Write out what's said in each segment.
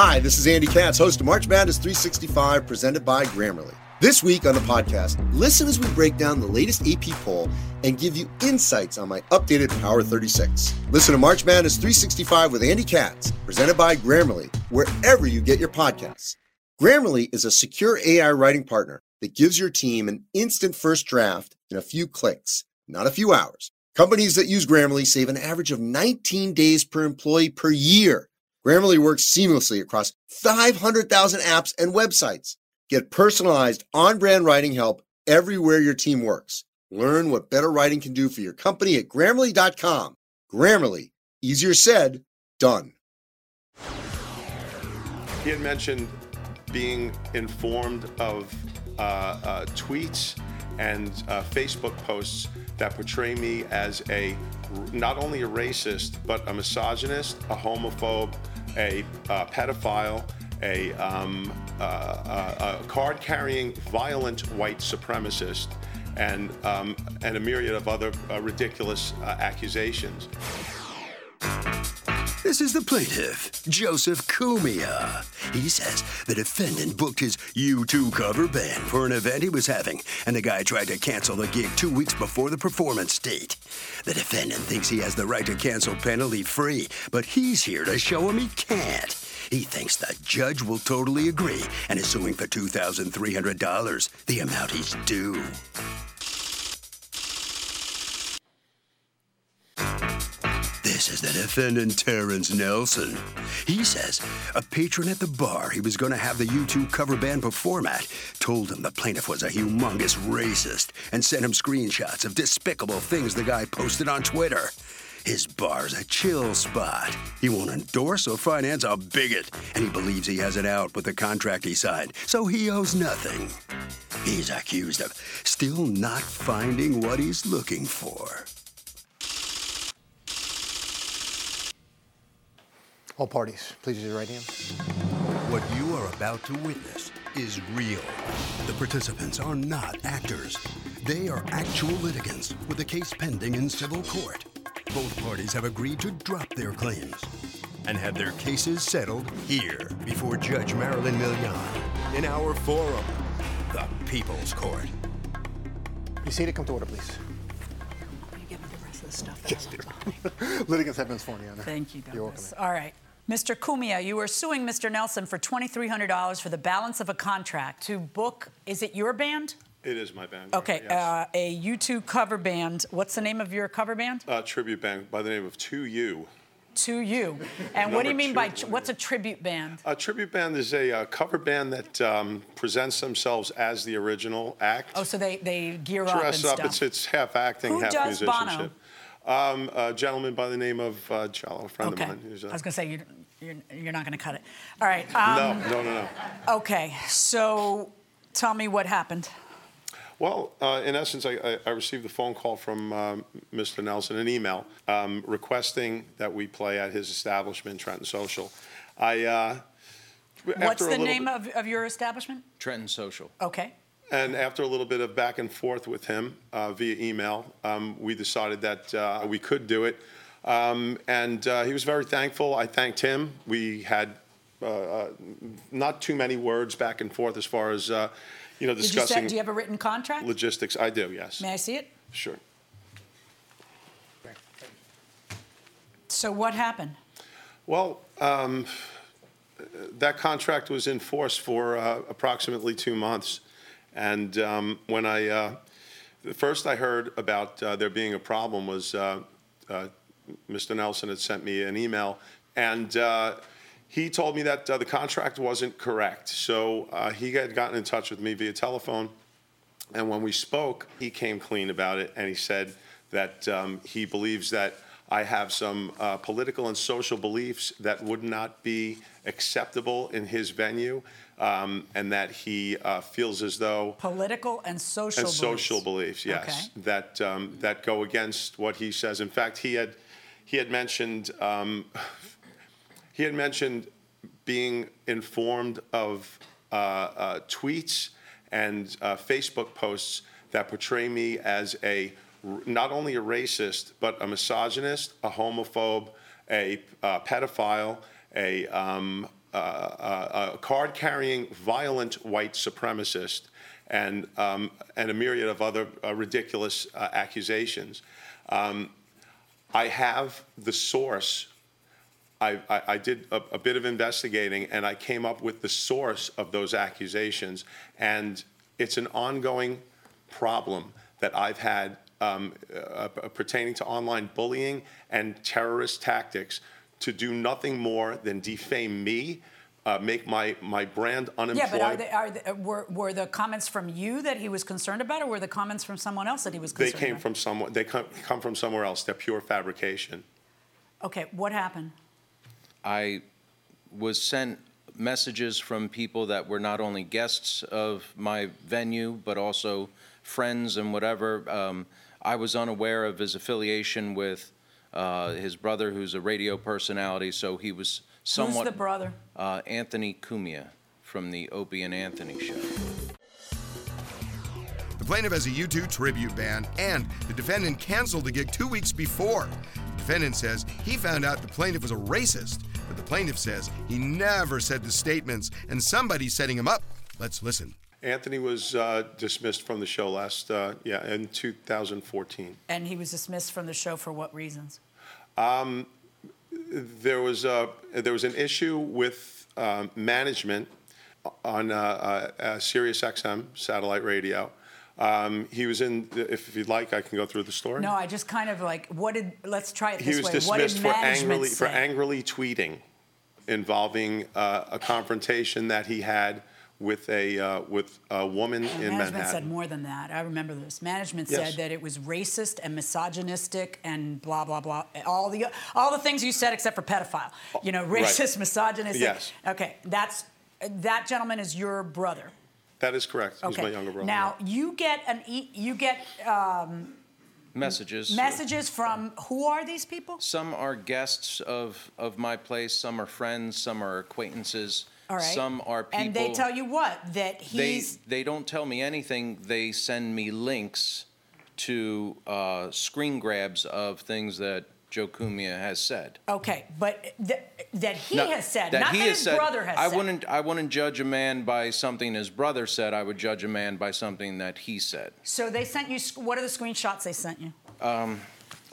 Hi, this is Andy Katz, host of March Madness 365, presented by Grammarly. This week on the podcast, listen as we break down the latest AP poll and give you insights on my updated Power 36. Listen to March Madness 365 with Andy Katz, presented by Grammarly, wherever you get your podcasts. Grammarly is a secure AI writing partner that gives your team an instant first draft in a few clicks, not a few hours. Companies that use Grammarly save an average of 19 days per employee per year. Grammarly works seamlessly across 500,000 apps and websites. Get personalized on brand writing help everywhere your team works. Learn what better writing can do for your company at grammarly.com. Grammarly, easier said, done. He had mentioned being informed of uh, uh, tweets and uh, Facebook posts that portray me as a not only a racist, but a misogynist, a homophobe, a uh, pedophile, a, um, uh, a card carrying violent white supremacist, and, um, and a myriad of other uh, ridiculous uh, accusations. This is the plaintiff, Joseph Cumia. He says the defendant booked his U2 cover band for an event he was having, and the guy tried to cancel the gig two weeks before the performance date. The defendant thinks he has the right to cancel penalty free, but he's here to show him he can't. He thinks the judge will totally agree and is suing for $2,300, the amount he's due. Is the defendant, Terrence Nelson. He says a patron at the bar he was going to have the U2 cover band perform at told him the plaintiff was a humongous racist and sent him screenshots of despicable things the guy posted on Twitter. His bar's a chill spot. He won't endorse or finance a bigot, and he believes he has it out with the contract he signed, so he owes nothing. He's accused of still not finding what he's looking for. All parties, please use your right hand. What you are about to witness is real. The participants are not actors. They are actual litigants with a case pending in civil court. Both parties have agreed to drop their claims and have their cases settled here before Judge Marilyn Milian in our forum, the People's Court. You see seated. Come to order, please. You give me the rest of the stuff. Just Litigants have been sworn, in. Thank you, Douglas. You're welcome. All right. Mr. Cumia, you are suing Mr. Nelson for $2,300 for the balance of a contract to book, is it your band? It is my band. Okay, yes. uh, a U2 cover band. What's the name of your cover band? Uh, tribute band by the name of 2U. To You. And what do you mean by, what's a tribute band? A tribute band is a uh, cover band that um, presents themselves as the original act. Oh, so they, they gear up and Dress up. stuff. It's, it's half acting, Who half does Bono? Musicianship. Um, a gentleman by the name of uh, Jello, a friend okay. of mine. who's, uh, I was going to say, you, you're, you're not going to cut it. All right. Um, no, no, no, no. Okay, so tell me what happened. Well, uh, in essence, I, I, I received a phone call from um, Mr. Nelson, an email um, requesting that we play at his establishment, Trenton Social. I. Uh, What's the name bit- of, of your establishment? Trenton Social. Okay. And after a little bit of back and forth with him uh, via email, um, we decided that uh, we could do it. Um, and uh, he was very thankful. I thanked him. We had uh, uh, not too many words back and forth as far as uh, you know Did you discussing say, do you have a written contract? logistics. I do, yes. May I see it? Sure. So what happened? Well, um, that contract was in force for uh, approximately two months. And um, when I, uh, first I heard about uh, there being a problem was uh, uh, Mr. Nelson had sent me an email, and uh, he told me that uh, the contract wasn't correct. So he had gotten in touch with me via telephone. And when we spoke, he came clean about it, and he said that um, he believes that I have some uh, political and social beliefs that would not be acceptable in his venue, um, and that he uh, feels as though Political and social and beliefs. social beliefs, yes, that um, that go against what he says. In fact, he had he had mentioned um, he had mentioned being informed of uh, uh, tweets and uh, Facebook posts that portray me as a not only a racist but a misogynist, a homophobe, a uh, pedophile, a um, uh, a card-carrying, violent white supremacist, and um, and a myriad of other uh, ridiculous uh, accusations. Um, I have the source. I, I, I did a, a bit of investigating, and I came up with the source of those accusations, and it's an ongoing problem that I've had um, uh, pertaining to online bullying and terrorist tactics to do nothing more than defame me, uh, make my, my brand unemployed. Yeah, but are they, are they, were, were the comments from you that he was concerned about, or were the comments from someone else that he was they concerned came about? from someone. They come, come from somewhere else. They're pure fabrication. Okay, what happened? I was sent messages from people that were not only guests of my venue, but also friends and whatever. Um, I was unaware of his affiliation with uh, his brother, who's a radio personality, so he was somewhat. Who's the brother? Uh, Anthony Cumia from the Opie and Anthony show. The plaintiff has a U2 tribute band, and the defendant canceled the gig two weeks before. The defendant says he found out the plaintiff was a racist, but the plaintiff says he never said the statements, and somebody's setting him up. Let's listen. Anthony was uh, dismissed from the show last, uh, yeah, in 2014. And he was dismissed from the show for what reasons? Um, there was a, there was an issue with um, management on uh, uh, Sirius XM satellite radio. Um, he was in. If you'd like, I can go through the story. No, I just kind of like, what did, let's try it he this was way. What did dismissed for management angrily say? for angrily tweeting, involving uh, a confrontation that he had with a uh, with a woman And in management Manhattan. said more than that. I remember this. Management Yes. said that it was racist and misogynistic and blah blah blah. All the all the things you said except for pedophile. You know, Right. racist, misogynistic. Yes. Okay, that's that gentleman is your brother. That is correct. He's Okay. my younger brother. Now you get an e- you get um, Messages. messages from who are these people? Some are guests of, of my place, some are friends, some are acquaintances. All right. Some are people. And they tell you what that they, he's they don't tell me anything. They send me links to uh, screen grabs of things that Joe Cumia has said. okay, but th- that he No, has said, that not that his said- brother has I said. wouldn't. I wouldn't judge a man by something his brother said. I would judge a man by something that he said. So they sent you. What are the screenshots they sent you?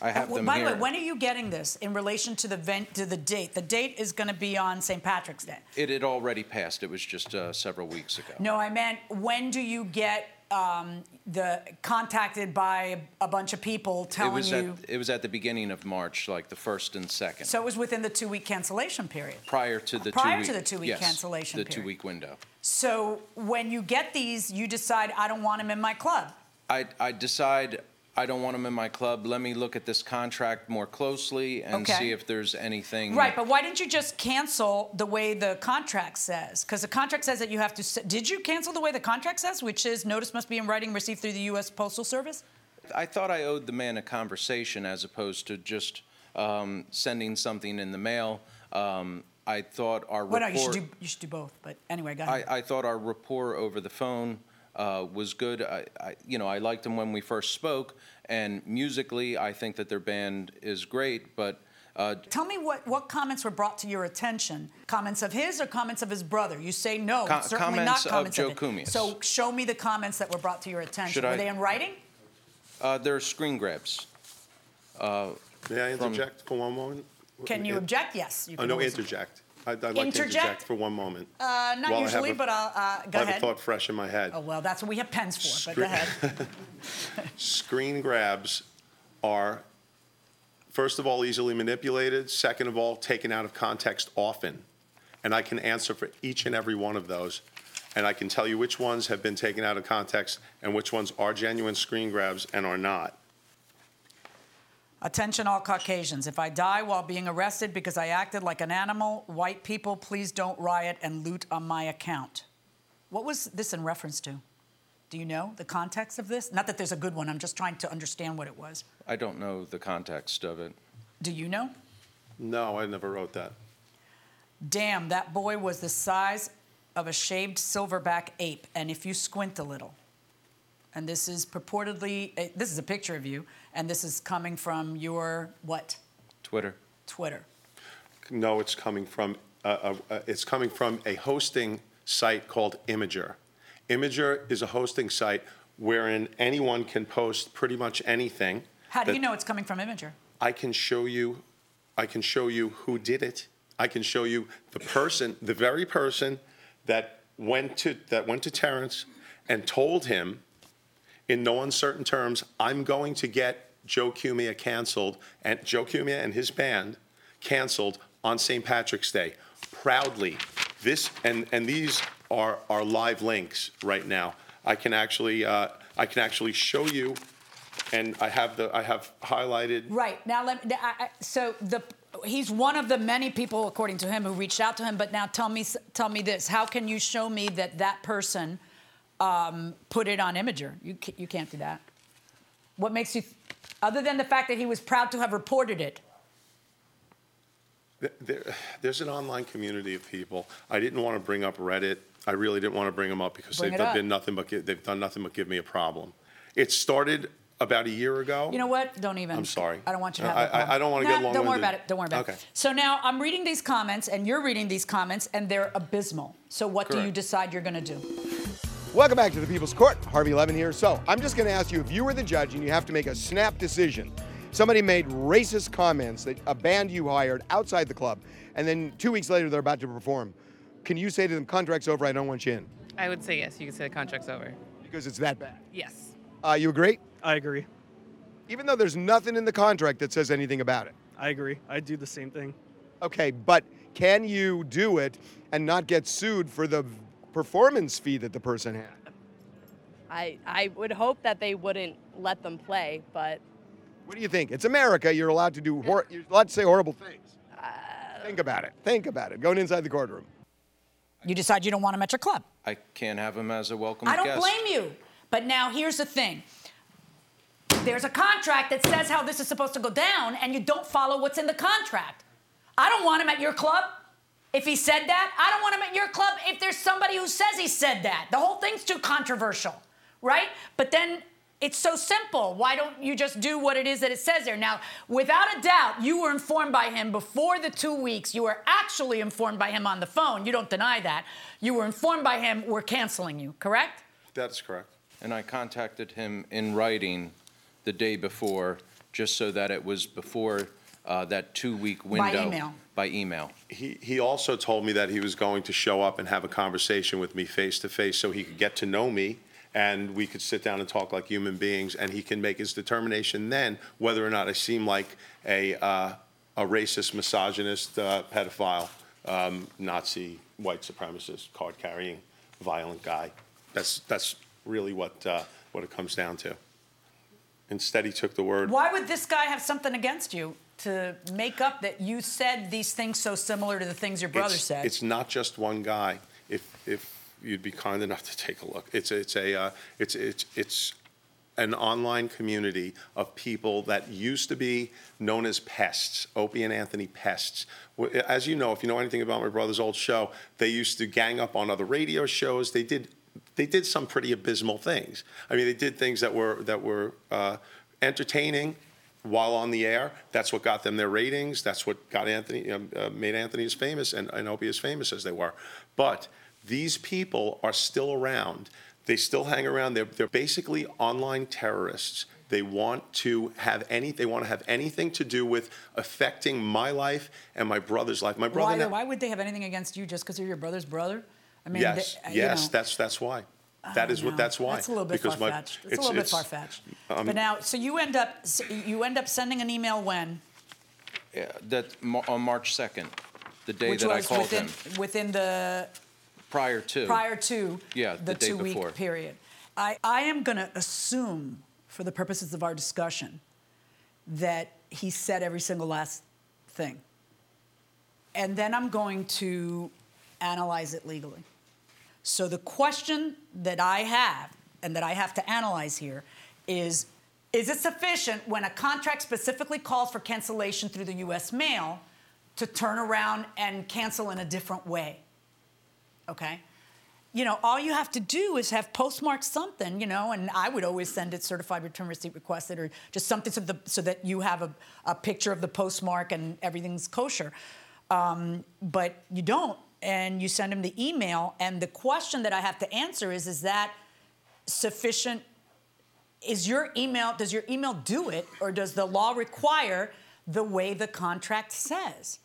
I have Uh, them By here. the way, when are you getting this in relation to the vent, to the date? The date is going to be on St. Patrick's Day. it had already passed. It was just uh, several weeks ago. No, I meant when do you get um, the contacted by a bunch of people it telling was you? at it was at the beginning of March, like the first and second. so it was within the two-week cancellation period. prior to the Prior two to week, the two-week yes, cancellation the period. two week window. So when you get these, you decide I don't want them in my club. I I decide I don't want him in my club. Let me look at this contract more closely and Okay. see if there's anything. Right, but why didn't you just cancel the way the contract says? Because the contract says that you have to. Did you cancel the way the contract says, which is notice must be in writing received through the U.S. Postal Service? I thought I owed the man a conversation as opposed to just um, sending something in the mail. Um, I thought our Well, no, you should do you should do both. But anyway, go ahead. I, I thought our rapport over the phone uh, was good. I, I, you know, I liked him when we first spoke, and musically, I think that their band is great. But uh, Tell me what, what comments were brought to your attention? Comments of his or comments of his brother? You say no, Com- certainly comments not of comments Joe his. Cumias. So show me the comments that were brought to your attention. Should were I- they in writing? uh, there are screen grabs. Uh, May I from- interject for one moment? Can you Uh, object? Yes. You Oh, can no, interject. I'd, I'd like to Interject? interject for one moment. Uh, not While I have usually, a- but I'll, uh, go I have ahead. a thought fresh in my head. Oh well, that's what we have pens for. But go ahead. Screen grabs are, first of all, easily manipulated. Second of all, taken out of context often. And I can answer for each and every one of those. And I can tell you which ones have been taken out of context and which ones are genuine screen grabs and are not. Attention, all Caucasians. If I die while being arrested because I acted like an animal, white people, please don't riot and loot on my account. What was this in reference to? Do you know the context of this? Not that there's a good one, I'm just trying to understand what it was. I don't know the context of it. Do you know? No, I never wrote that. Damn, that boy was the size of a shaved silverback ape, and if you squint a little. And this is purportedly, eh, this is a picture of you, and this is coming from your what? Twitter. Twitter. No, it's coming from a, a, it's coming from a hosting site called Imgur. Imgur is a hosting site wherein anyone can post pretty much anything. How do you know it's coming from Imgur? I can show you, I can show you who did it. I can show you the person, the very person that went to that went to Terrence and told him in no uncertain terms, I'm going to get Joe Cumia canceled and Joe Cumia and his band canceled on St. Patrick's Day. Proudly. This and and these are are live links right now. I can actually uh, I can actually show you and I have the I have highlighted Right now, let me, I, I, so the he's one of the many people, according to him, who reached out to him. But now, tell me, tell me this: How can you show me that that person um, put it on Imgur? You ca- you can't do that. What makes you, other than the fact that he was proud to have reported it? There, there's an online community of people. I didn't want to bring up Reddit. I really didn't want to bring them up because Bring they've it up. been nothing but gi- they've done nothing but give me a problem. It started about a year ago. You know what? Don't even. I'm sorry. I don't want you to have I- that problem. I- I don't wanna get Don't worry long-winded. about it. Don't worry about Okay. it. So now I'm reading these comments, and you're reading these comments, and they're abysmal. So what do you Correct. decide you're going to do? Welcome back to the People's Court. Harvey Levin here. So, I'm just going to ask you if you were the judge and you have to make a snap decision. Somebody made racist comments that a band you hired outside the club, and then two weeks later they're about to perform. Can you say to them, contract's over, I don't want you in? I would say yes. You could say the contract's over. Because it's that bad. Yes. Uh, you agree? I agree. Even though there's nothing in the contract that says anything about it. I agree. I'd do the same thing. Okay, but can you do it and not get sued for the performance fee that the person had? I, I would hope that they wouldn't let them play, but What do you think? It's America. You're allowed to do. Hor- you're allowed to say horrible things. Uh, think about it. Think about it. Going inside the courtroom. You decide you don't want him at your club. I can't have him as a welcome I don't guest. blame you. But now here's the thing. There's a contract that says how this is supposed to go down, and you don't follow what's in the contract. I don't want him at your club. If he said that, I don't want him at your club if there's somebody who says he said that. The whole thing's too controversial, right? But then it's so simple. Why don't you just do what it is that it says there? Now, without a doubt, you were informed by him before the two weeks. You were actually informed by him on the phone. You don't deny that. You were informed by him, we're canceling you, correct? That's correct. And I contacted him in writing the day before, just so that it was before uh, that two-week window. By email. By email. He, he also told me that he was going to show up and have a conversation with me face to face so he could get to know me and we could sit down and talk like human beings and he can make his determination then whether or not I seem like a, uh, a racist, misogynist, uh, pedophile, um, Nazi, white supremacist, card carrying, violent guy. That's, that's really what, uh, what it comes down to. Instead, he took the word. Why would this guy have something against you to make up that you said these things so similar to the things your brother it's, said? It's not just one guy. If if you'd be kind enough to take a look, it's it's a uh, it's it's it's an online community of people that used to be known as pests, Opie and Anthony pests. As you know, if you know anything about my brother's old show, they used to gang up on other radio shows. They did they did some pretty abysmal things. I mean, they did things that were that were uh, entertaining while on the air. That's what got them their ratings. That's what got Anthony uh, made Anthony as famous and, and Opie as famous as they were. But these people are still around. They still hang around. They're, they're basically online terrorists. They want to have any. They want to have anything to do with affecting my life and my brother's life. My brother. why, now- why would they have anything against you just because you're your brother's brother? I mean, yes, they- you yes, know, that's that's why. That is I what. That's why. That's a little bit Because far fetched. It's, a little bit far fetched. um, but now, so you end up you end up sending an email when, Yeah, that, on March 2nd, the day which that I was called within him, within the prior to. prior to Yeah, the, the day two before. week period. I, I am going to assume, for the purposes of our discussion, that he said every single last thing. And then I'm going to analyze it legally. So the question that I have and that I have to analyze here is is it sufficient when a contract specifically calls for cancellation through the US mail to turn around and cancel in a different way? Okay? You know, all you have to do is have postmarked something, you know, and I would always send it certified return receipt requested or just something so, the, so that you have a, a picture of the postmark and everything's kosher. Um, but you don't, and you send him the email. And the question that I have to answer is: Is that sufficient? Is your email? Does your email do it, or does the law require the way the contract says?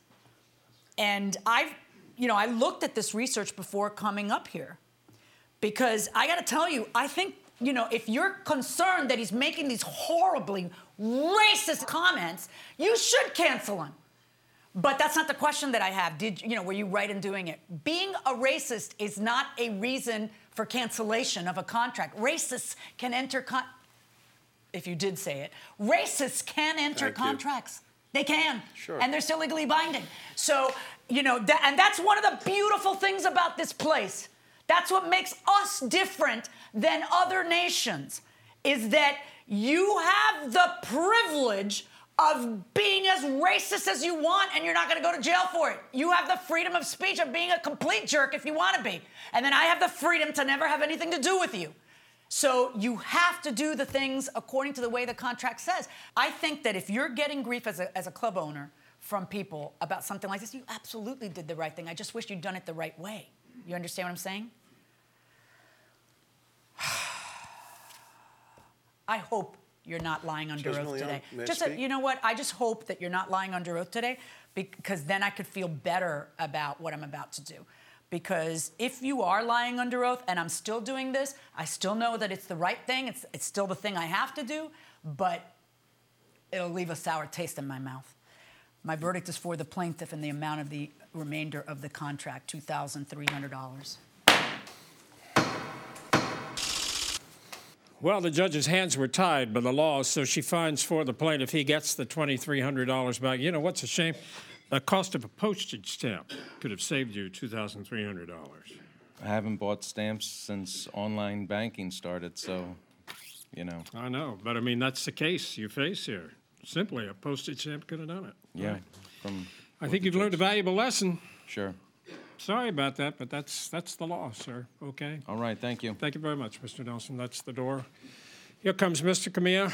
And I've, you know, I looked at this research before coming up here because I got to tell you, I think, you know, if you're concerned that he's making these horribly racist comments, you should cancel him. But that's not the question that I have. Did you know, were you right in doing it? Being a racist is not a reason for cancellation of a contract. Racists can enter con- if you did say it, racists can enter Thank you. contracts. They can. Sure. And they're still legally binding. So, you know, that, and that's one of the beautiful things about this place. That's what makes us different than other nations, is that you have the privilege of being as racist as you want and you're not going to go to jail for it. You have the freedom of speech of being a complete jerk if you want to be. And then I have the freedom to never have anything to do with you. So you have to do the things according to the way the contract says. I think that if you're getting grief as a, as a club owner from people about something like this, you absolutely did the right thing. I just wish you'd done it the right way. You understand what I'm saying? I hope you're not lying under oath today. Just, speak? you know what? I just hope that you're not lying under oath today because then I could feel better about what I'm about to do. Because if you are lying under oath and I'm still doing this, I still know that it's the right thing. It's, it's still the thing I have to do, but it'll leave a sour taste in my mouth. My verdict is for the plaintiff and the amount of the remainder of the contract, $2,300. Well, the judge's hands were tied by the law, so she finds for the plaintiff. He gets the $2,300 back. You know what's a shame? The cost of a postage stamp could have saved you $2,300. I haven't bought stamps since online banking started, so, you know, I know, but I mean, that's the case you face here. Simply, a postage stamp could have done it. yeah. From I think you've learned a valuable lesson. Sure. Sorry about that, but that's that's the law, sir. Okay. All right, thank you. Thank you very much, Mr. Nelson. That's the door. Here comes Mr. Cumia.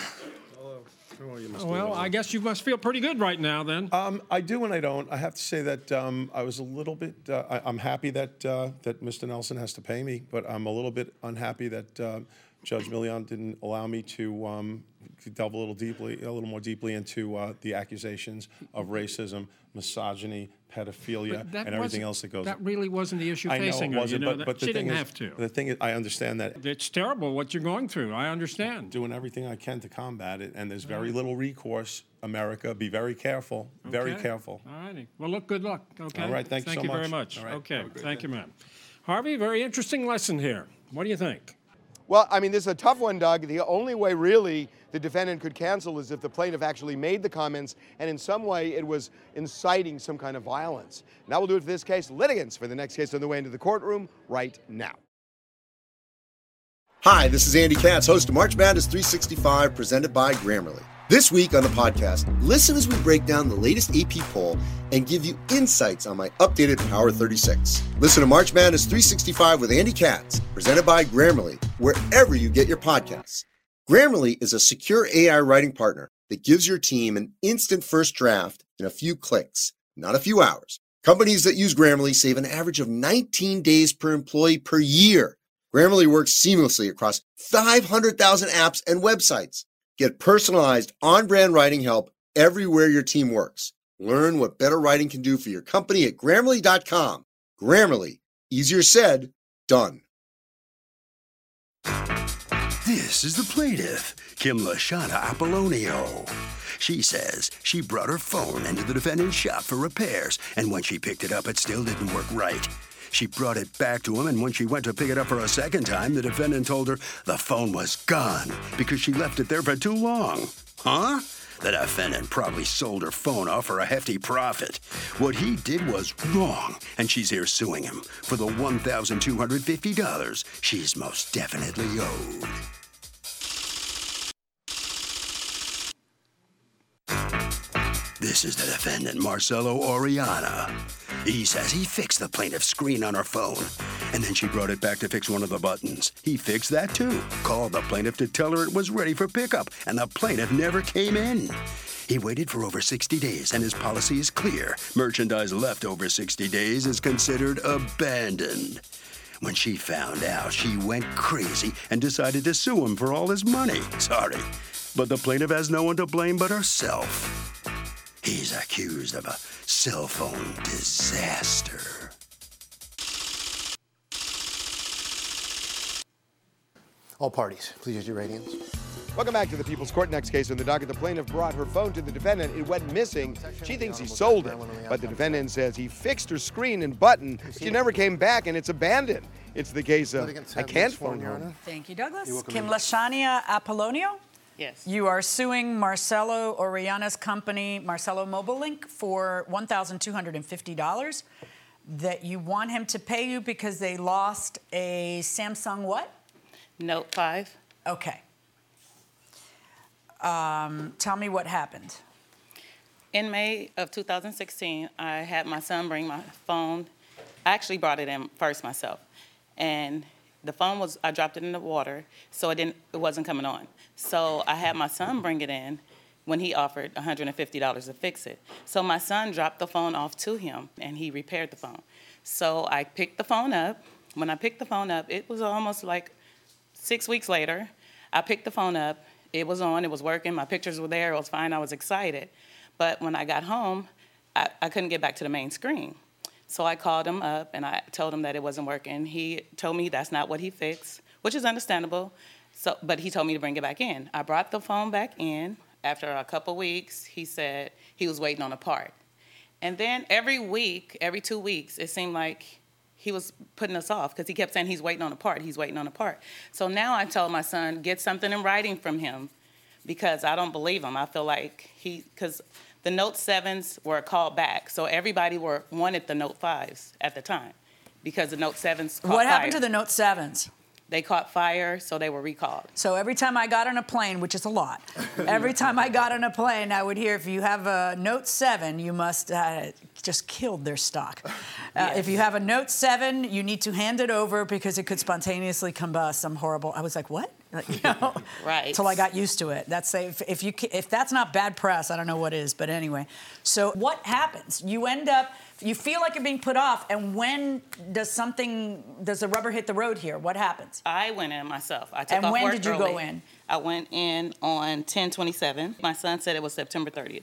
How are you, Mr. Well, Lowe? I guess you must feel pretty good right now, then. Um, I do and I don't. I have to say that um, I was a little bit. Uh, I, I'm happy that uh, that Mr. Nelson has to pay me, but I'm a little bit unhappy that uh, Judge Milian didn't allow me to, um, to delve a little deeply, a little more deeply into uh, the accusations of racism, misogyny, pedophilia, But that and everything wasn't- else that goes. That really wasn't the issue I know facing it her. wasn't, you know, but, that- but the she thing didn't is, have to. The thing is, I understand that It's terrible what you're going through. I understand. doing everything I can to combat it, and there's very little recourse. America, be very careful, very Okay. careful. All righty. Well, look, good luck. Okay. All right, thank you so very much. much. All right, Okay. Thank you, ma'am. Harvey, very interesting lesson here. What do you think? Well, I mean, this is a tough one, Doug. The only way, really, the defendant could cancel is if the plaintiff actually made the comments and in some way it was inciting some kind of violence. And that will do it for this case. Litigants for the next case on the way into the courtroom right now. Hi, this is Andy Katz, host of March Madness 365, presented by Grammarly. This week on the podcast, listen as we break down the latest AP poll and give you insights on my updated Power 36. Listen to March Madness 365 with Andy Katz, presented by Grammarly, wherever you get your podcasts. Grammarly is a secure AI writing partner that gives your team an instant first draft in a few clicks, not a few hours. Companies that use Grammarly save an average of 19 days per employee per year. Grammarly works seamlessly across 500,000 apps and websites. Get personalized on brand writing help everywhere your team works. Learn what better writing can do for your company at grammarly.com. Grammarly, easier said, done. This is the plaintiff, Kim Lashana Apollonio. She says she brought her phone into the defendant's shop for repairs, and when she picked it up, it still didn't work right. She brought it back to him, and when she went to pick it up for a second time, the defendant told her the phone was gone because she left it there for too long. Huh? The defendant probably sold her phone off for a hefty profit. What he did was wrong, and she's here suing him for the $1,250 she's most definitely owed. This is the defendant, Marcelo Oriana. He says he fixed the plaintiff's screen on her phone, and then she brought it back to fix one of the buttons. He fixed that too. Called the plaintiff to tell her it was ready for pickup, and the plaintiff never came in. He waited for over 60 days, and his policy is clear. Merchandise left over 60 days is considered abandoned. When she found out, she went crazy and decided to sue him for all his money. Sorry, but the plaintiff has no one to blame but herself. He's accused of a cell phone disaster. All parties, please use your right hands. Welcome back to the People's Court. Next case on the docket, the plaintiff brought her phone to the defendant. It went missing. She thinks he sold it, but the defendant says he fixed her screen and button. She never came back, and it's abandoned. It's the case of I can't phone her. Thank you, Douglas. Kim Lashania Apollonio. Yes. You are suing Marcelo Oriana's company, Marcelo Mobile Link, for $1,250 that you want him to pay you because they lost a Samsung what? Note 5. Okay. Um, tell me what happened. In May of 2016, I had my son bring my phone. I actually brought it in first myself. And the phone was, I dropped it in the water, so it didn't, it wasn't coming on. So I had my son bring it in when he offered $150 to fix it. So my son dropped the phone off to him and he repaired the phone. So I picked the phone up. When I picked the phone up, it was almost like six weeks later. I picked the phone up. It was on, it was working, my pictures were there, it was fine, I was excited. But when I got home, I, I couldn't get back to the main screen. So I called him up and I told him that it wasn't working. He told me that's not what he fixed, which is understandable. So, but he told me to bring it back in. I brought the phone back in. After a couple weeks, he said he was waiting on a part. And then every week, every two weeks, it seemed like he was putting us off because he kept saying he's waiting on a part, he's waiting on a part. So now I told my son, get something in writing from him because I don't believe him. I feel like he, because the Note 7s were called back. So everybody were, wanted the Note 5s at the time because the Note 7s what happened to the Note 7s? They caught fire, so they were recalled. So every time I got on a plane, which is a lot, every time I got on a plane, I would hear if you have a Note 7, you must uh, just killed their stock. Uh, If you have a Note 7, you need to hand it over because it could spontaneously combust. Some horrible. I was like, what? Like, you know, Right. Till I got used to it. That's if, if you if that's not bad press, I don't know what is. But anyway, so what happens? You end up. You feel like you're being put off, and when does something? Does the rubber hit the road here? What happens? I went in myself. I took And off when work did you go in? I went in on 1027. My son said it was September 30th.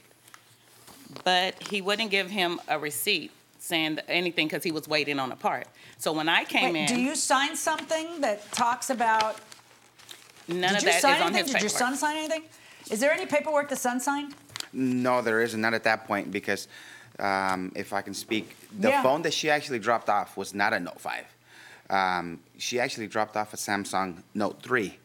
But he wouldn't give him a receipt saying anything because he was waiting on a part. So when I came Wait, in, do you sign something that talks about? none did of you that is sign on anything? his Did your son sign anything? Is there any paperwork the son signed? No, there isn't. Not at that point because um, if I can speak, the Yeah. phone that she actually dropped off was not a Note 5. Um, she actually dropped off a Samsung Note 3.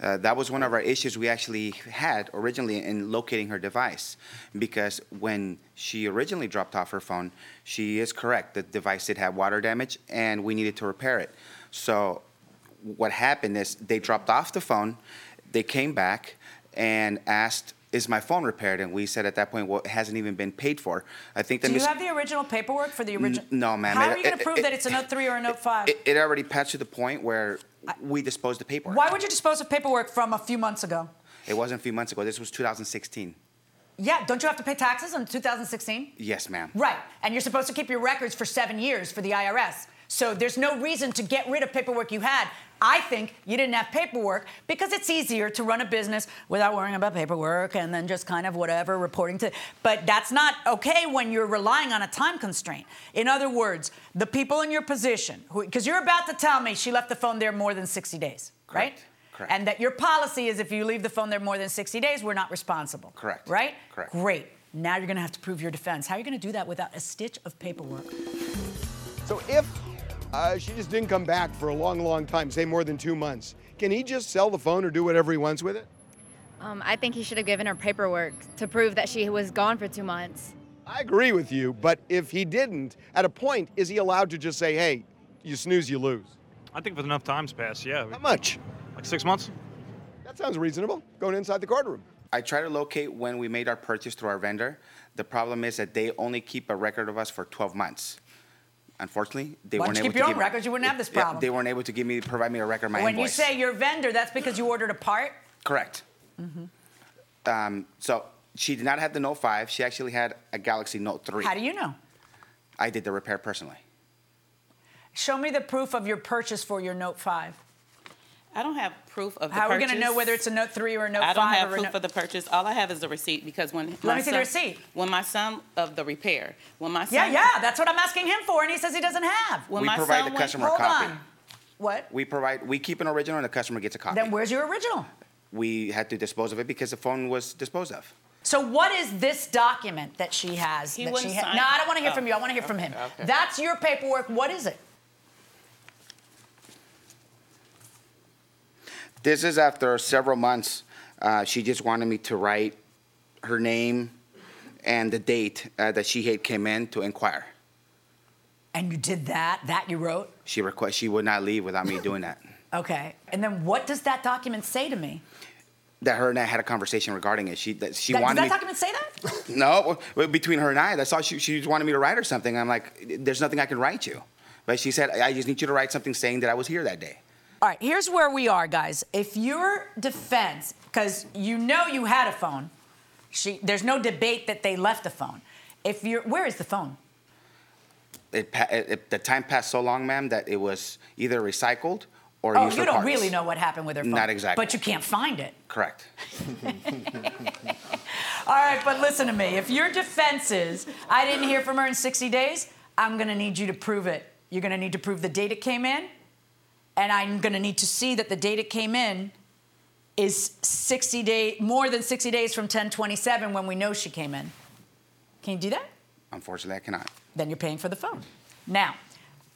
Uh, that was one of our issues we actually had originally in locating her device because when she originally dropped off her phone, she is correct. The device did have water damage and we needed to repair it. So what happened is they dropped off the phone, they came back and asked, "Is my phone repaired?" And we said at that point, "Well, it hasn't even been paid for." I think that Do you have the original paperwork for the original? no, ma'am. How It- are you going to prove it- that it's a Note 3 or a Note 5? it, it already passed to the point where we disposed the paperwork. Why would you dispose of paperwork from a few months ago? It wasn't a few months ago. This was 2016. Yeah, don't you have to pay taxes in 2016? Yes, ma'am. Right, and you're supposed to keep your records for seven years for the IRS. So there's no reason to get rid of paperwork you had. I think you didn't have paperwork because it's easier to run a business without worrying about paperwork and then just kind of whatever reporting to. But that's not okay when you're relying on a time constraint. In other words, the people in your position, because you're about to tell me she left the phone there more than 60 days, right? Correct. And that your policy is if you leave the phone there more than 60 days, we're not responsible. Correct. Right? Correct. Great. Now you're going to have to prove your defense. How are you going to do that without a stitch of paperwork? So if uh, she just didn't come back for a long, long time, say more than two months, can he just sell the phone or do whatever he wants with it? Um, I think he should have given her paperwork to prove that she was gone for two months. I agree with you, but if he didn't, at a point, is he allowed to just say, hey, you snooze, you lose? I think with enough time's passed, yeah. How much? Like six months? That sounds reasonable. Going inside the courtroom. I try to locate when we made our purchase through our vendor. The problem is that they only keep a record of us for 12 months. Unfortunately, they Why weren't able keep your to own give records? You wouldn't have this Yeah, problem. they weren't able to give me provide me a record of my when invoice. you say your vendor, that's because you ordered a part? Correct. Mm-hmm. Um, so She did not have the Note 5. She actually had a Galaxy Note 3. How do you know? I did the repair personally. Show me the proof of your purchase for your Note 5. I don't have proof of the How are we going to know whether it's a Note 3 or a Note I don't have or proof Note- of the purchase. All I have is the receipt because when Let my me see the receipt. When my son of the repair, when my son Yeah, yeah, that's what I'm asking him for, and he says he doesn't have. When my son we my provide son the went- customer Hold a copy. on. What? We provide, we keep an original and the customer gets a copy. Then where's your original? we had to dispose of it because the phone was disposed of. So what is this document that she has? He that wouldn't she ha- sign No. I don't want to hear Oh, from you. I want to hear from him. okay, okay. That's your paperwork. What is it? This is after several months. Uh, she just wanted me to write her name and the date uh, that she had came in to inquire. And you did that? That you wrote? She request she would not leave without me doing that. Okay. And then what does that document say to me? That her and I had a conversation regarding it. She that she That- does wanted that me. document say that? no, between her and I, that's all she she just wanted me to write her something. I'm like, there's nothing I can write you. But she said, I just need you to write something saying that I was here that day. All right, here's where we are, guys. If your defense, because you know you had a phone, she, there's no debate that they left the phone. If you're, where is the phone? It, it, it- the time passed so long, ma'am, that it was either recycled or oh, used you don't parts. really know what happened with her phone. Not exactly. But you can't find it. Correct. All right, but listen to me. If your defense is, I didn't hear from her in 60 days, I'm going to need you to prove it. You're going to need to prove the date it came in, and I'm going to need to see that the date it came in is 60 day more than 60 days from 1027 when we know she came in. Can you do that? Unfortunately, I cannot. Then you're paying for the phone. Now,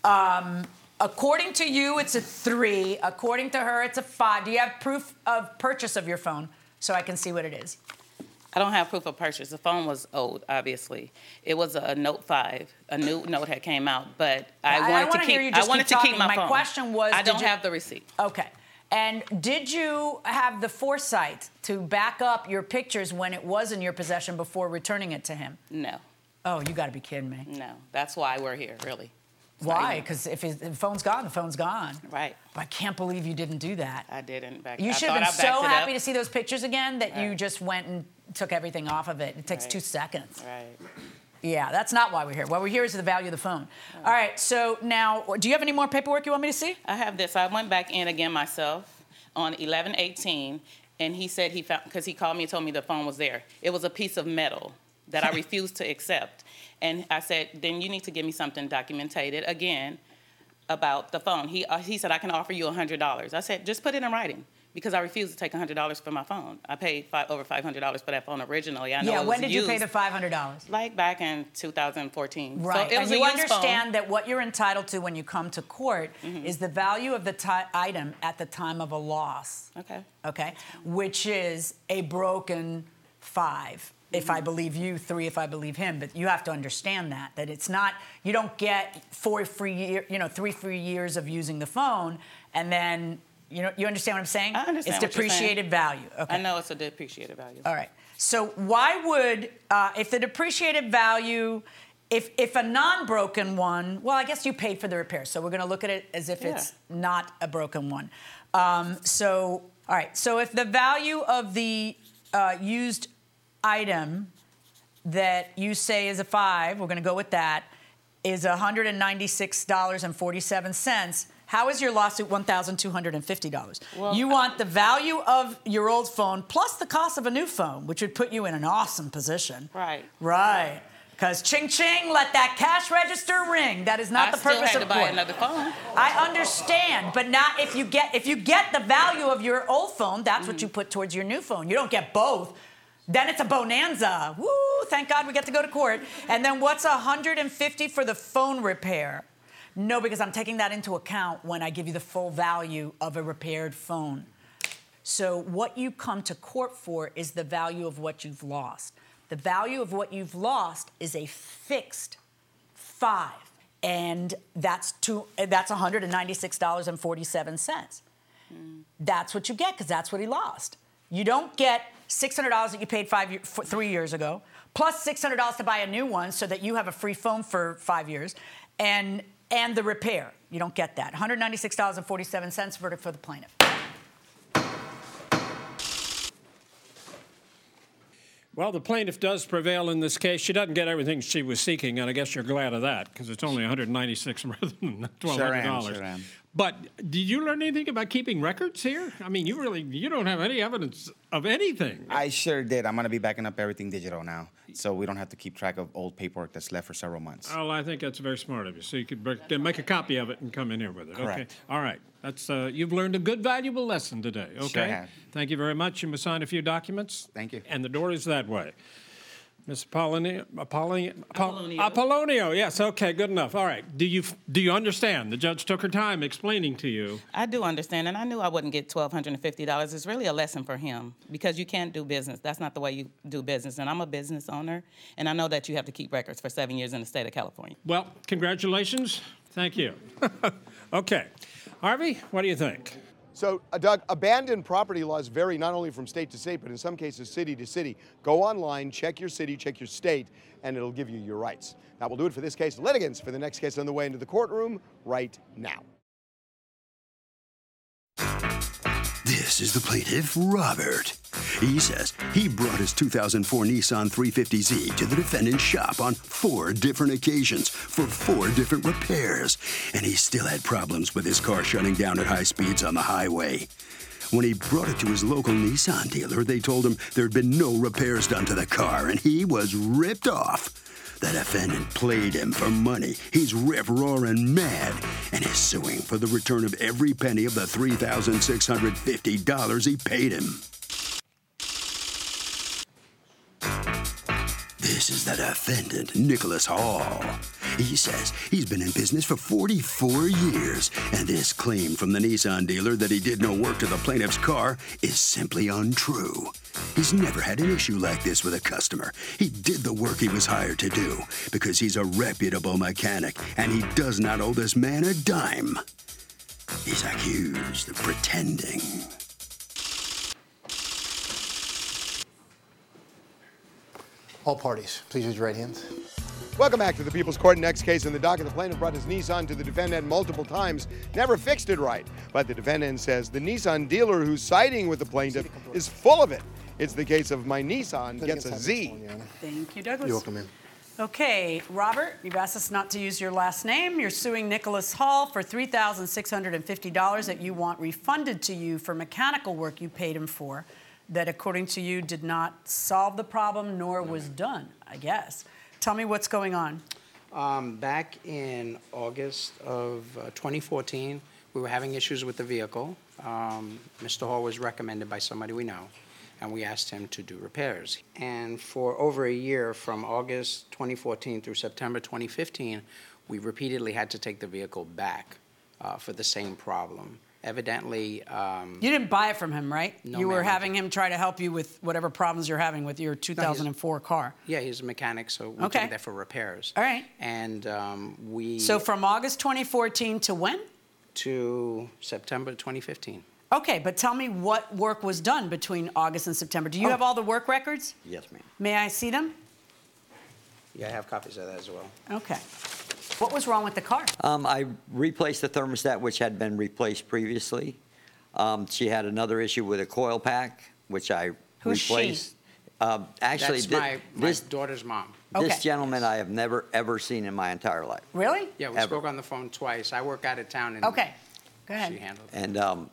um, according to you, it's a three. According to her, it's a five. Do you have proof of purchase of your phone so I can see what it is? I don't have proof of purchase. The phone was old, obviously. It was a Note 5. A new Note had came out, but I I- wanted wanna keep. I wanted to keep my My phone. question was, I don't you- have the receipt. Okay. And did you have the foresight to back up your pictures when it was in your possession before returning it to him? No, Oh, you got to be kidding me. no. That's why we're here, really. Why? Because if his- the phone's gone, the phone's gone. Right. But I can't believe you didn't do that. I didn't back. You I should have been so happy to see those pictures again that you just went and took everything off of it. It takes Right. two seconds. Right. Yeah, that's not why we're here. Why we're here is the value of the phone. All right, so now, do you have any more paperwork you want me to see? I have this. I went back in again myself on 11/18, and he said he found because he called me and told me the phone was there. It was a piece of metal that I refused to accept, and I said, "Then you need to give me something documented again about the phone." He uh, he said, "I can offer you hundred dollars." I said, "Just put it in writing." Because I refused to take hundred dollars for my phone. I paid five, over five hundred dollars for that phone originally. I know yeah, it was when did you pay the $500? Like back in 2014. Right. So and you used phone. understand that what you're entitled to when you come to court Mm-hmm. is the value of the ti- item at the time of a loss. Okay. Okay. Which is a broken five. If Mm-hmm. I believe you, three if I believe him, but you have to understand that that it's not you don't get four free year, you know, three free years of using the phone, and then you know you understand what I'm saying? I understand It's depreciated value. Okay. I know it's a depreciated value. All right. So why would, uh, if the depreciated value, if if a non-broken one, well, I guess you paid for the repair, so we're going to look at it as if it's not a broken one. Um, so, all right. So if the value of the uh, used item that you say is a five, we're going to go with that, is $196.47. How is your lawsuit $1,250? Well, you want the value of your old phone plus the cost of a new phone, which would put you in an awesome position. Right. Right. Because ching ching, let that cash register ring. That is not I the purpose of to buy court. another phone. I understand, but not if you get if you get the value of your old phone, that's what mm. you put towards your new phone. You don't get both. Then it's a bonanza. Woo! Thank God we get to go to court. And then what's 150 for the phone repair? No, because I'm taking that into account when I give you the full value of a repaired phone. So what you come to court for is the value of what you've lost. The value of what you've lost is a fixed five, and that's two. That's one hundred and ninety-six dollars and forty-seven cents. Hmm. That's what you get because that's what he lost. You don't get six hundred dollars that you paid five, f- three years ago, plus plus six hundred dollars to buy a new one so that you have a free phone for five years, and and the repair. You don't get that. One hundred ninety-six dollars and forty-seven cents verdict for the plaintiff. Well, the plaintiff does prevail in this case. She doesn't get everything she was seeking, and I guess you're glad of that because it's only 196 rather than 1,200 dollars. sure am. But did you learn anything about keeping records here? I mean, you really you don't have any evidence of anything. I sure did. I'm gonna be backing up everything digital now, so we don't have to keep track of old paperwork that's left for several months. Well, I think that's very smart of you. So you could break, then make a copy of it and come in here with it. Okay. Correct. All right. That's uh, you've learned a good, valuable lesson today. Okay. Sure have. Thank you very much. You must sign a few documents. Thank you. And the door is that way. Miss Apollonio, Apollonio, Apollonio. Apollonio. Yes. Okay. Good enough. All right. Do you do you understand? The judge took her time explaining to you. I do understand, and I knew I wouldn't get twelve hundred and fifty dollars. It's really a lesson for him because you can't do business. That's not the way you do business. And I'm a business owner, and I know that you have to keep records for seven years in the state of California. Well, congratulations. Thank you. okay. Harvey, what do you think? So, uh, Doug, abandoned property laws vary not only from state to state, but in some cases, city to city. Go online, check your city, check your state, and it'll give you your rights. That will do it for this case. Litigants for the next case on the way into the courtroom right now. This is the plaintiff, Robert. He says he brought his 2004 Nissan 350Z to the defendant's shop on four different occasions for four different repairs, and he still had problems with his car shutting down at high speeds on the highway. When he brought it to his local Nissan dealer, they told him there'd been no repairs done to the car, and he was ripped off. The defendant played him for money. He's rip roaring mad and is suing for the return of every penny of the $3,650 he paid him. This is the defendant, Nicholas Hall. He says he's been in business for 44 years, and this claim from the Nissan dealer that he did no work to the plaintiff's car is simply untrue. He's never had an issue like this with a customer. He did the work he was hired to do because he's a reputable mechanic, and he does not owe this man a dime. He's accused of pretending. All parties, please raise your right hands. Welcome back to the People's Court. Next case in the docket, the plaintiff brought his Nissan to the defendant multiple times, never fixed it right. But the defendant says the Nissan dealer who's siding with the plaintiff is full of it. It's the case of my Nissan gets a Z. Thank you, Douglas. You're welcome, ma'am. Okay, Robert, you've asked us not to use your last name. You're suing Nicholas Hall for $3,650 that you want refunded to you for mechanical work you paid him for, that according to you did not solve the problem nor was done, I guess. Tell me what's going on. Um, back in August of uh, 2014, we were having issues with the vehicle. Um, Mr. Hall was recommended by somebody we know, and we asked him to do repairs. And for over a year, from August 2014 through September 2015, we repeatedly had to take the vehicle back uh, for the same problem. Evidently, um, You didn't buy it from him, right? No, you were having him try to help you with whatever problems you're having with your 2004 car. yeah, he's a mechanic, so we Okay. take that for repairs. All right. And um, we So from August 2014 to when? to September 2015. Okay, but tell me what work was done between August and September. Do you Oh. have all the work records? Yes, ma'am. May I see them? Yeah, I have copies of that as well. Okay. What was wrong with the car? Um, I replaced the thermostat, which had been replaced previously. Um, she had another issue with a coil pack, which I Who's she? replaced. Um, actually, That's thi- my, my this, daughter's mom. this gentleman I have never, ever seen in my entire life. Really? Yeah, we Ever. spoke on the phone twice. I work out of town and Okay, go she ahead. handled it. And um,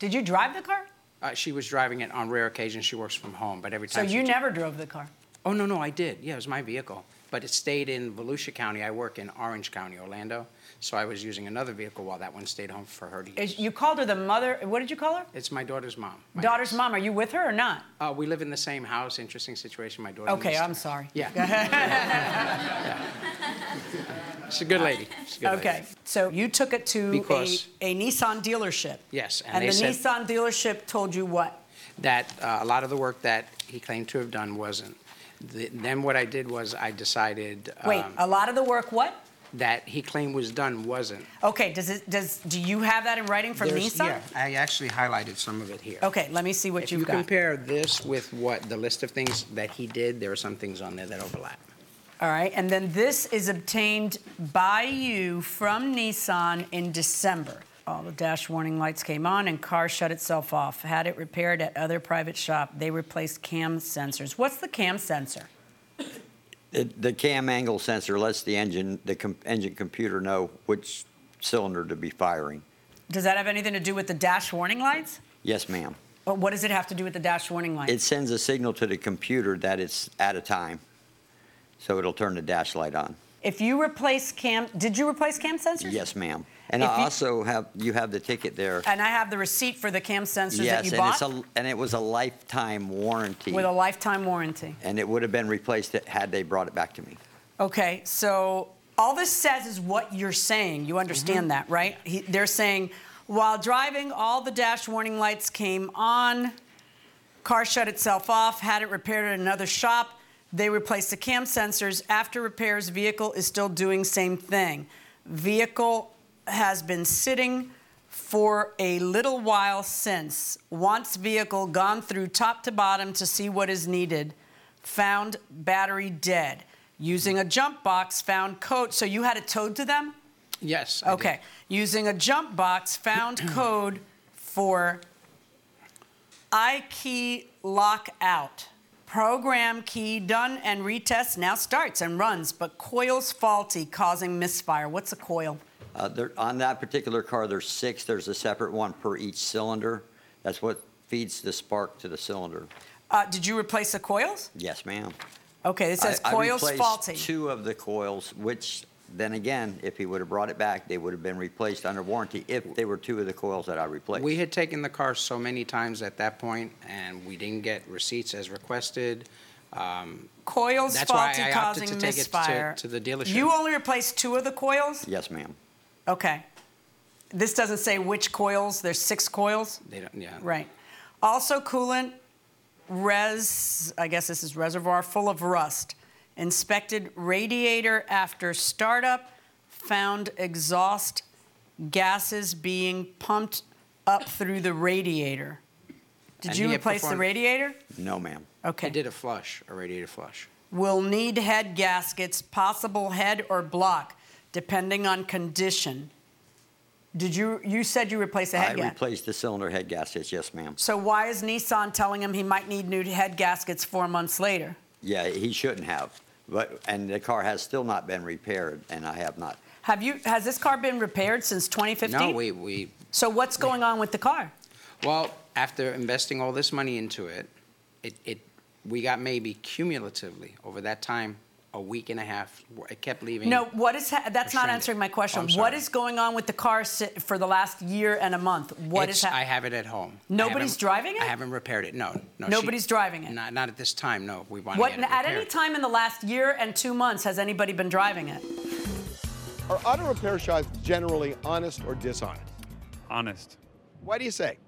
Did you drive the car? Uh, she was driving it on rare occasions. She works from home, but every So time she you never drove the car? Oh, no, no, I did. Yeah, it was my vehicle. But it stayed in Volusia County. I work in Orange County, Orlando. So I was using another vehicle while that one stayed home for her to use. Is- You called her the mother, what did you call her? It's my daughter's mom. My- Daughter's mom. Are you with her or not? Uh, we live in the same house. Interesting situation. My daughter. Okay, lives- I'm sorry. Yeah. She's a good lady. She's a good lady. Okay, so you took it to a, Because- a Nissan dealership. Yes, and, And they the said Nissan dealership told you what? that uh, a lot of the work that he claimed to have done wasn't. The, then what I did was I decided Wait, um, a lot of the work what? that he claimed was done wasn't. Okay, does it, does, do you have that in writing from There's- Nissan? Yeah, I actually highlighted some of it here. Okay, let me see what If you've you got. compare this with what the list of things that he did, there are some things on there that overlap. All right, and then this is obtained by you from Nissan in December. All the dash warning lights came on and car shut itself off. Had it repaired at other private shop. They replaced cam sensors. What's the cam sensor? The, the cam angle sensor lets the engine, the com- engine computer know which cylinder to be firing. Does that have anything to do with the dash warning lights? Yes, ma'am. But what does it have to do with the dash warning lights? It sends a signal to the computer that it's at a time, so it'll turn the dash light on. If you replace cam, did you replace cam sensors? Yes, ma'am. And If I you- also have, you have the ticket there. And I have the receipt for the cam sensors that Yes, you and bought it's a, and it was a lifetime warranty. with a lifetime warranty. And it would have been replaced had they brought it back to me. Okay, so all this says is what you're saying. You understand Mm-hmm. that, right? He, they're saying while driving, all the dash warning lights came on, car shut itself off, had it repaired at another shop. They replaced the cam sensors. After repairs, vehicle is still doing same thing. Vehicle has been sitting for a little while since. Once vehicle gone through top to bottom to see what is needed, found battery dead. Using a jump box, found code. So you had it towed to them? Yes. I did. Okay. Using a jump box, found code for iKey lockout. Program key done and retest now starts and runs, but coil's faulty, causing misfire. What's a coil? Uh, there, on that particular car, there's six. There's a separate one per each cylinder. That's what feeds the spark to the cylinder. Uh, did you replace the coils? Yes, ma'am. Okay, it says I- I coils replaced faulty. Two of the coils, which then again, if he would have brought it back, they would have been replaced under warranty if they were two of the coils that I replaced. We had taken the car so many times at that point, and we didn't get receipts as requested. Um, Coils That's why faulty, I opted causing to take it to- misfire. to the dealership. You only replaced two of the coils? Yes, ma'am. Okay. This doesn't say which coils. There's six coils. They don't, yeah. Right. Also, coolant res, I guess this is reservoir full of rust. Inspected radiator after startup, found exhaust gases being pumped up through the radiator. Did And you he had replace the performed- radiator? No, ma'am. Okay. I did a flush, a radiator flush. Will need head gaskets, possible head or block, depending on condition. Did you, you said you replaced the I head gasket? I replaced the cylinder head gaskets, yes, ma'am. So why is Nissan telling him he might need new head gaskets four months later? Yeah, he shouldn't have. But, and the car has still not been repaired, and I have not. Have you, has this car been repaired since 2015? No, we, we, So what's going on with the car? well, after investing all this money into it, it, it, we got maybe cumulatively over that time, a week and a half, it kept leaving. No, what is, ha- that's not answering my question. I'm What sorry. is going on with the car si- for the last year and a month? What is It's- happening? I have it at home. Nobody's driving it? I haven't repaired it, no. no. she- Nobody's driving it? Not, not at this time, no. We want to What, get it at any time in the last year and two months has anybody been driving it? Are auto repair shops generally honest or dishonest? Honest. Why do you say?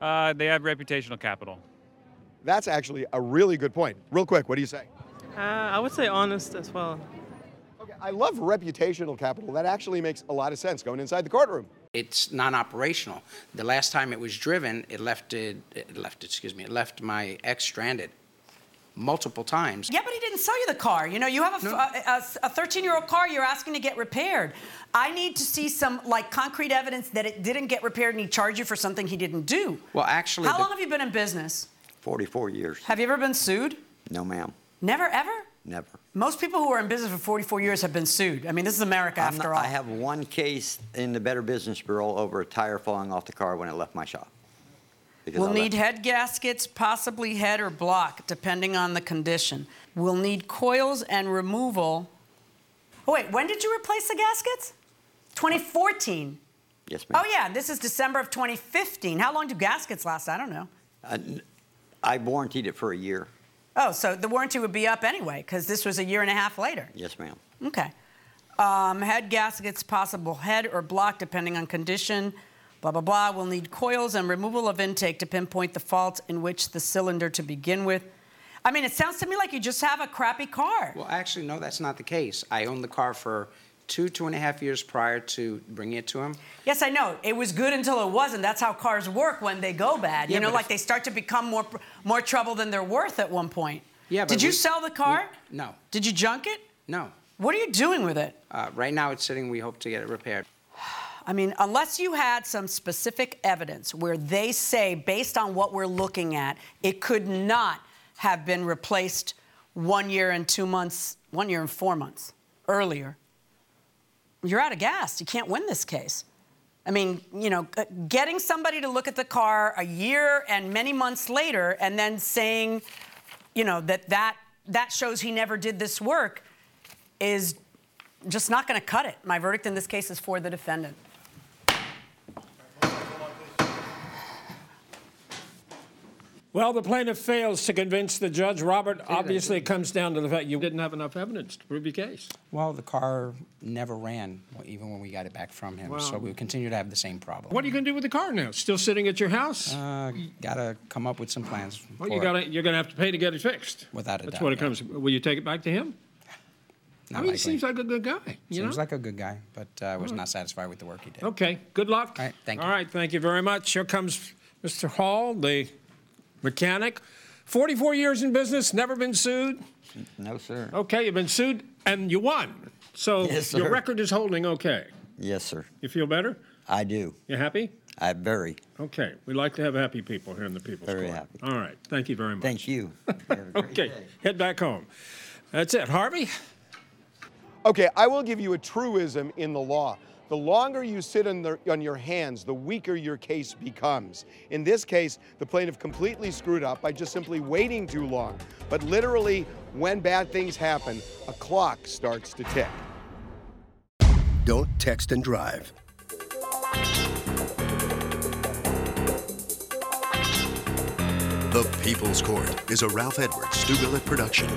Uh, they have reputational capital. That's actually a really good point. Real quick, what do you say? Uh, I would say honest as well. I love reputational capital. That actually makes a lot of sense going inside the courtroom. It's non-operational. The last time it was driven, it left it, it left, excuse me, it left my ex stranded multiple times. Yeah, but he didn't sell you the car. You know, you have a 13 year old car you're asking to get repaired. I need to see some, like, concrete evidence that it didn't get repaired and he charged you for something he didn't do. Well, actually, How the- long have you been in business? 44 years. Have you ever been sued? No, ma'am. Never, ever? Never. Most people who are in business for 44 years have been sued. I mean, this is America I'm after not- all. I have one case in the Better Business Bureau over a tire falling off the car when it left my shop. We'll need head gaskets, possibly head or block, depending on the condition. We'll need coils and removal. Oh, wait, when did you replace the gaskets? 2014. Yes, ma'am. Oh, yeah, this is December of 2015. How long do gaskets last? I don't know. Uh, I warranted it for a year. Oh, so the warranty would be up anyway, because this was a year and a half later. Yes, ma'am. Okay. Um, head gaskets, possible head or block, depending on condition. Blah, blah, blah. We'll need coils and removal of intake to pinpoint the fault in which the cylinder to begin with. I mean, it sounds to me like you just have a crappy car. Well, actually, no, that's not the case. I owned the car for two, two and a half years prior to bringing it to him. Yes, I know. It was good until it wasn't. That's how cars work when they go bad. Yeah, you know, like they start to become more more trouble than they're worth at one point. Yeah, but Did you we- sell the car? No, Did you junk it? no. What are you doing with it? Uh, right now, it's sitting. We hope to get it repaired. I mean, unless you had some specific evidence where they say, based on what we're looking at, it could not have been replaced one year and two months, one year and four months earlier, you're out of gas. You can't win this case. I mean, you know, getting somebody to look at the car a year and many months later and then saying, you know, that that, that shows he never did this work is just not going to cut it. My verdict in this case is for the defendant. Well, the plaintiff fails to convince the judge. Robert, obviously, it comes down to the fact you didn't have enough evidence to prove your case. Well, the car never ran, even when we got it back from him. So Well- we continue to have the same problem. What are you going to do with the car now? Still sitting at your house? Uh, gotta come up with some plans. Well, for you it. gotta, you're going to have to pay to get it fixed. Without a That's doubt, what it yeah. comes. Will you take it back to him? Not I mean, he likely. seems like a good guy. You Seems know? like a good guy, but uh, I was All right. not satisfied with the work he did. Okay. Good luck. All right. Thank you. All right. Thank you very much. Here comes Mr. Hall, the mechanic. 44 years in business, never been sued. No, sir. Okay, you've been sued and you won. So Yes, your sir. record is holding okay. Yes, sir. You feel better? I do. You happy? I very, Okay. We like to have happy people here in the People's very Court. happy. All right. Thank you very much. Thank you. Okay. Head back home. That's it. Harvey? Okay, I will give you a truism in the law. The longer you sit on, the, on your hands, the weaker your case becomes. In this case, the plaintiff completely screwed up by just simply waiting too long. But literally, when bad things happen, a clock starts to tick. Don't text and drive. The People's Court is a Ralph Edwards Stu production.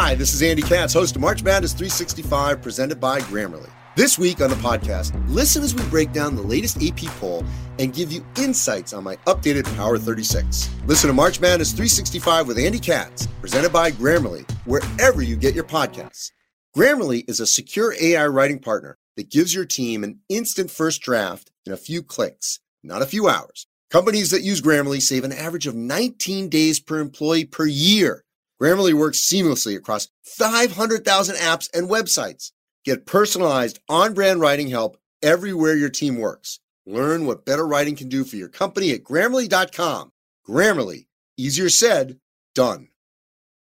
Hi, this is Andy Katz, host of March Madness 365, presented by Grammarly. This week on the podcast, listen as we break down the latest AP poll and give you insights on my updated Power 36. Listen to March Madness 365 with Andy Katz, presented by Grammarly, wherever you get your podcasts. Grammarly is a secure AI writing partner that gives your team an instant first draft in a few clicks, not a few hours. Companies that use Grammarly save an average of 19 days per employee per year. Grammarly works seamlessly across 500,000 apps and websites. Get personalized on brand writing help everywhere your team works. Learn what better writing can do for your company at grammarly.com. Grammarly, easier said, done.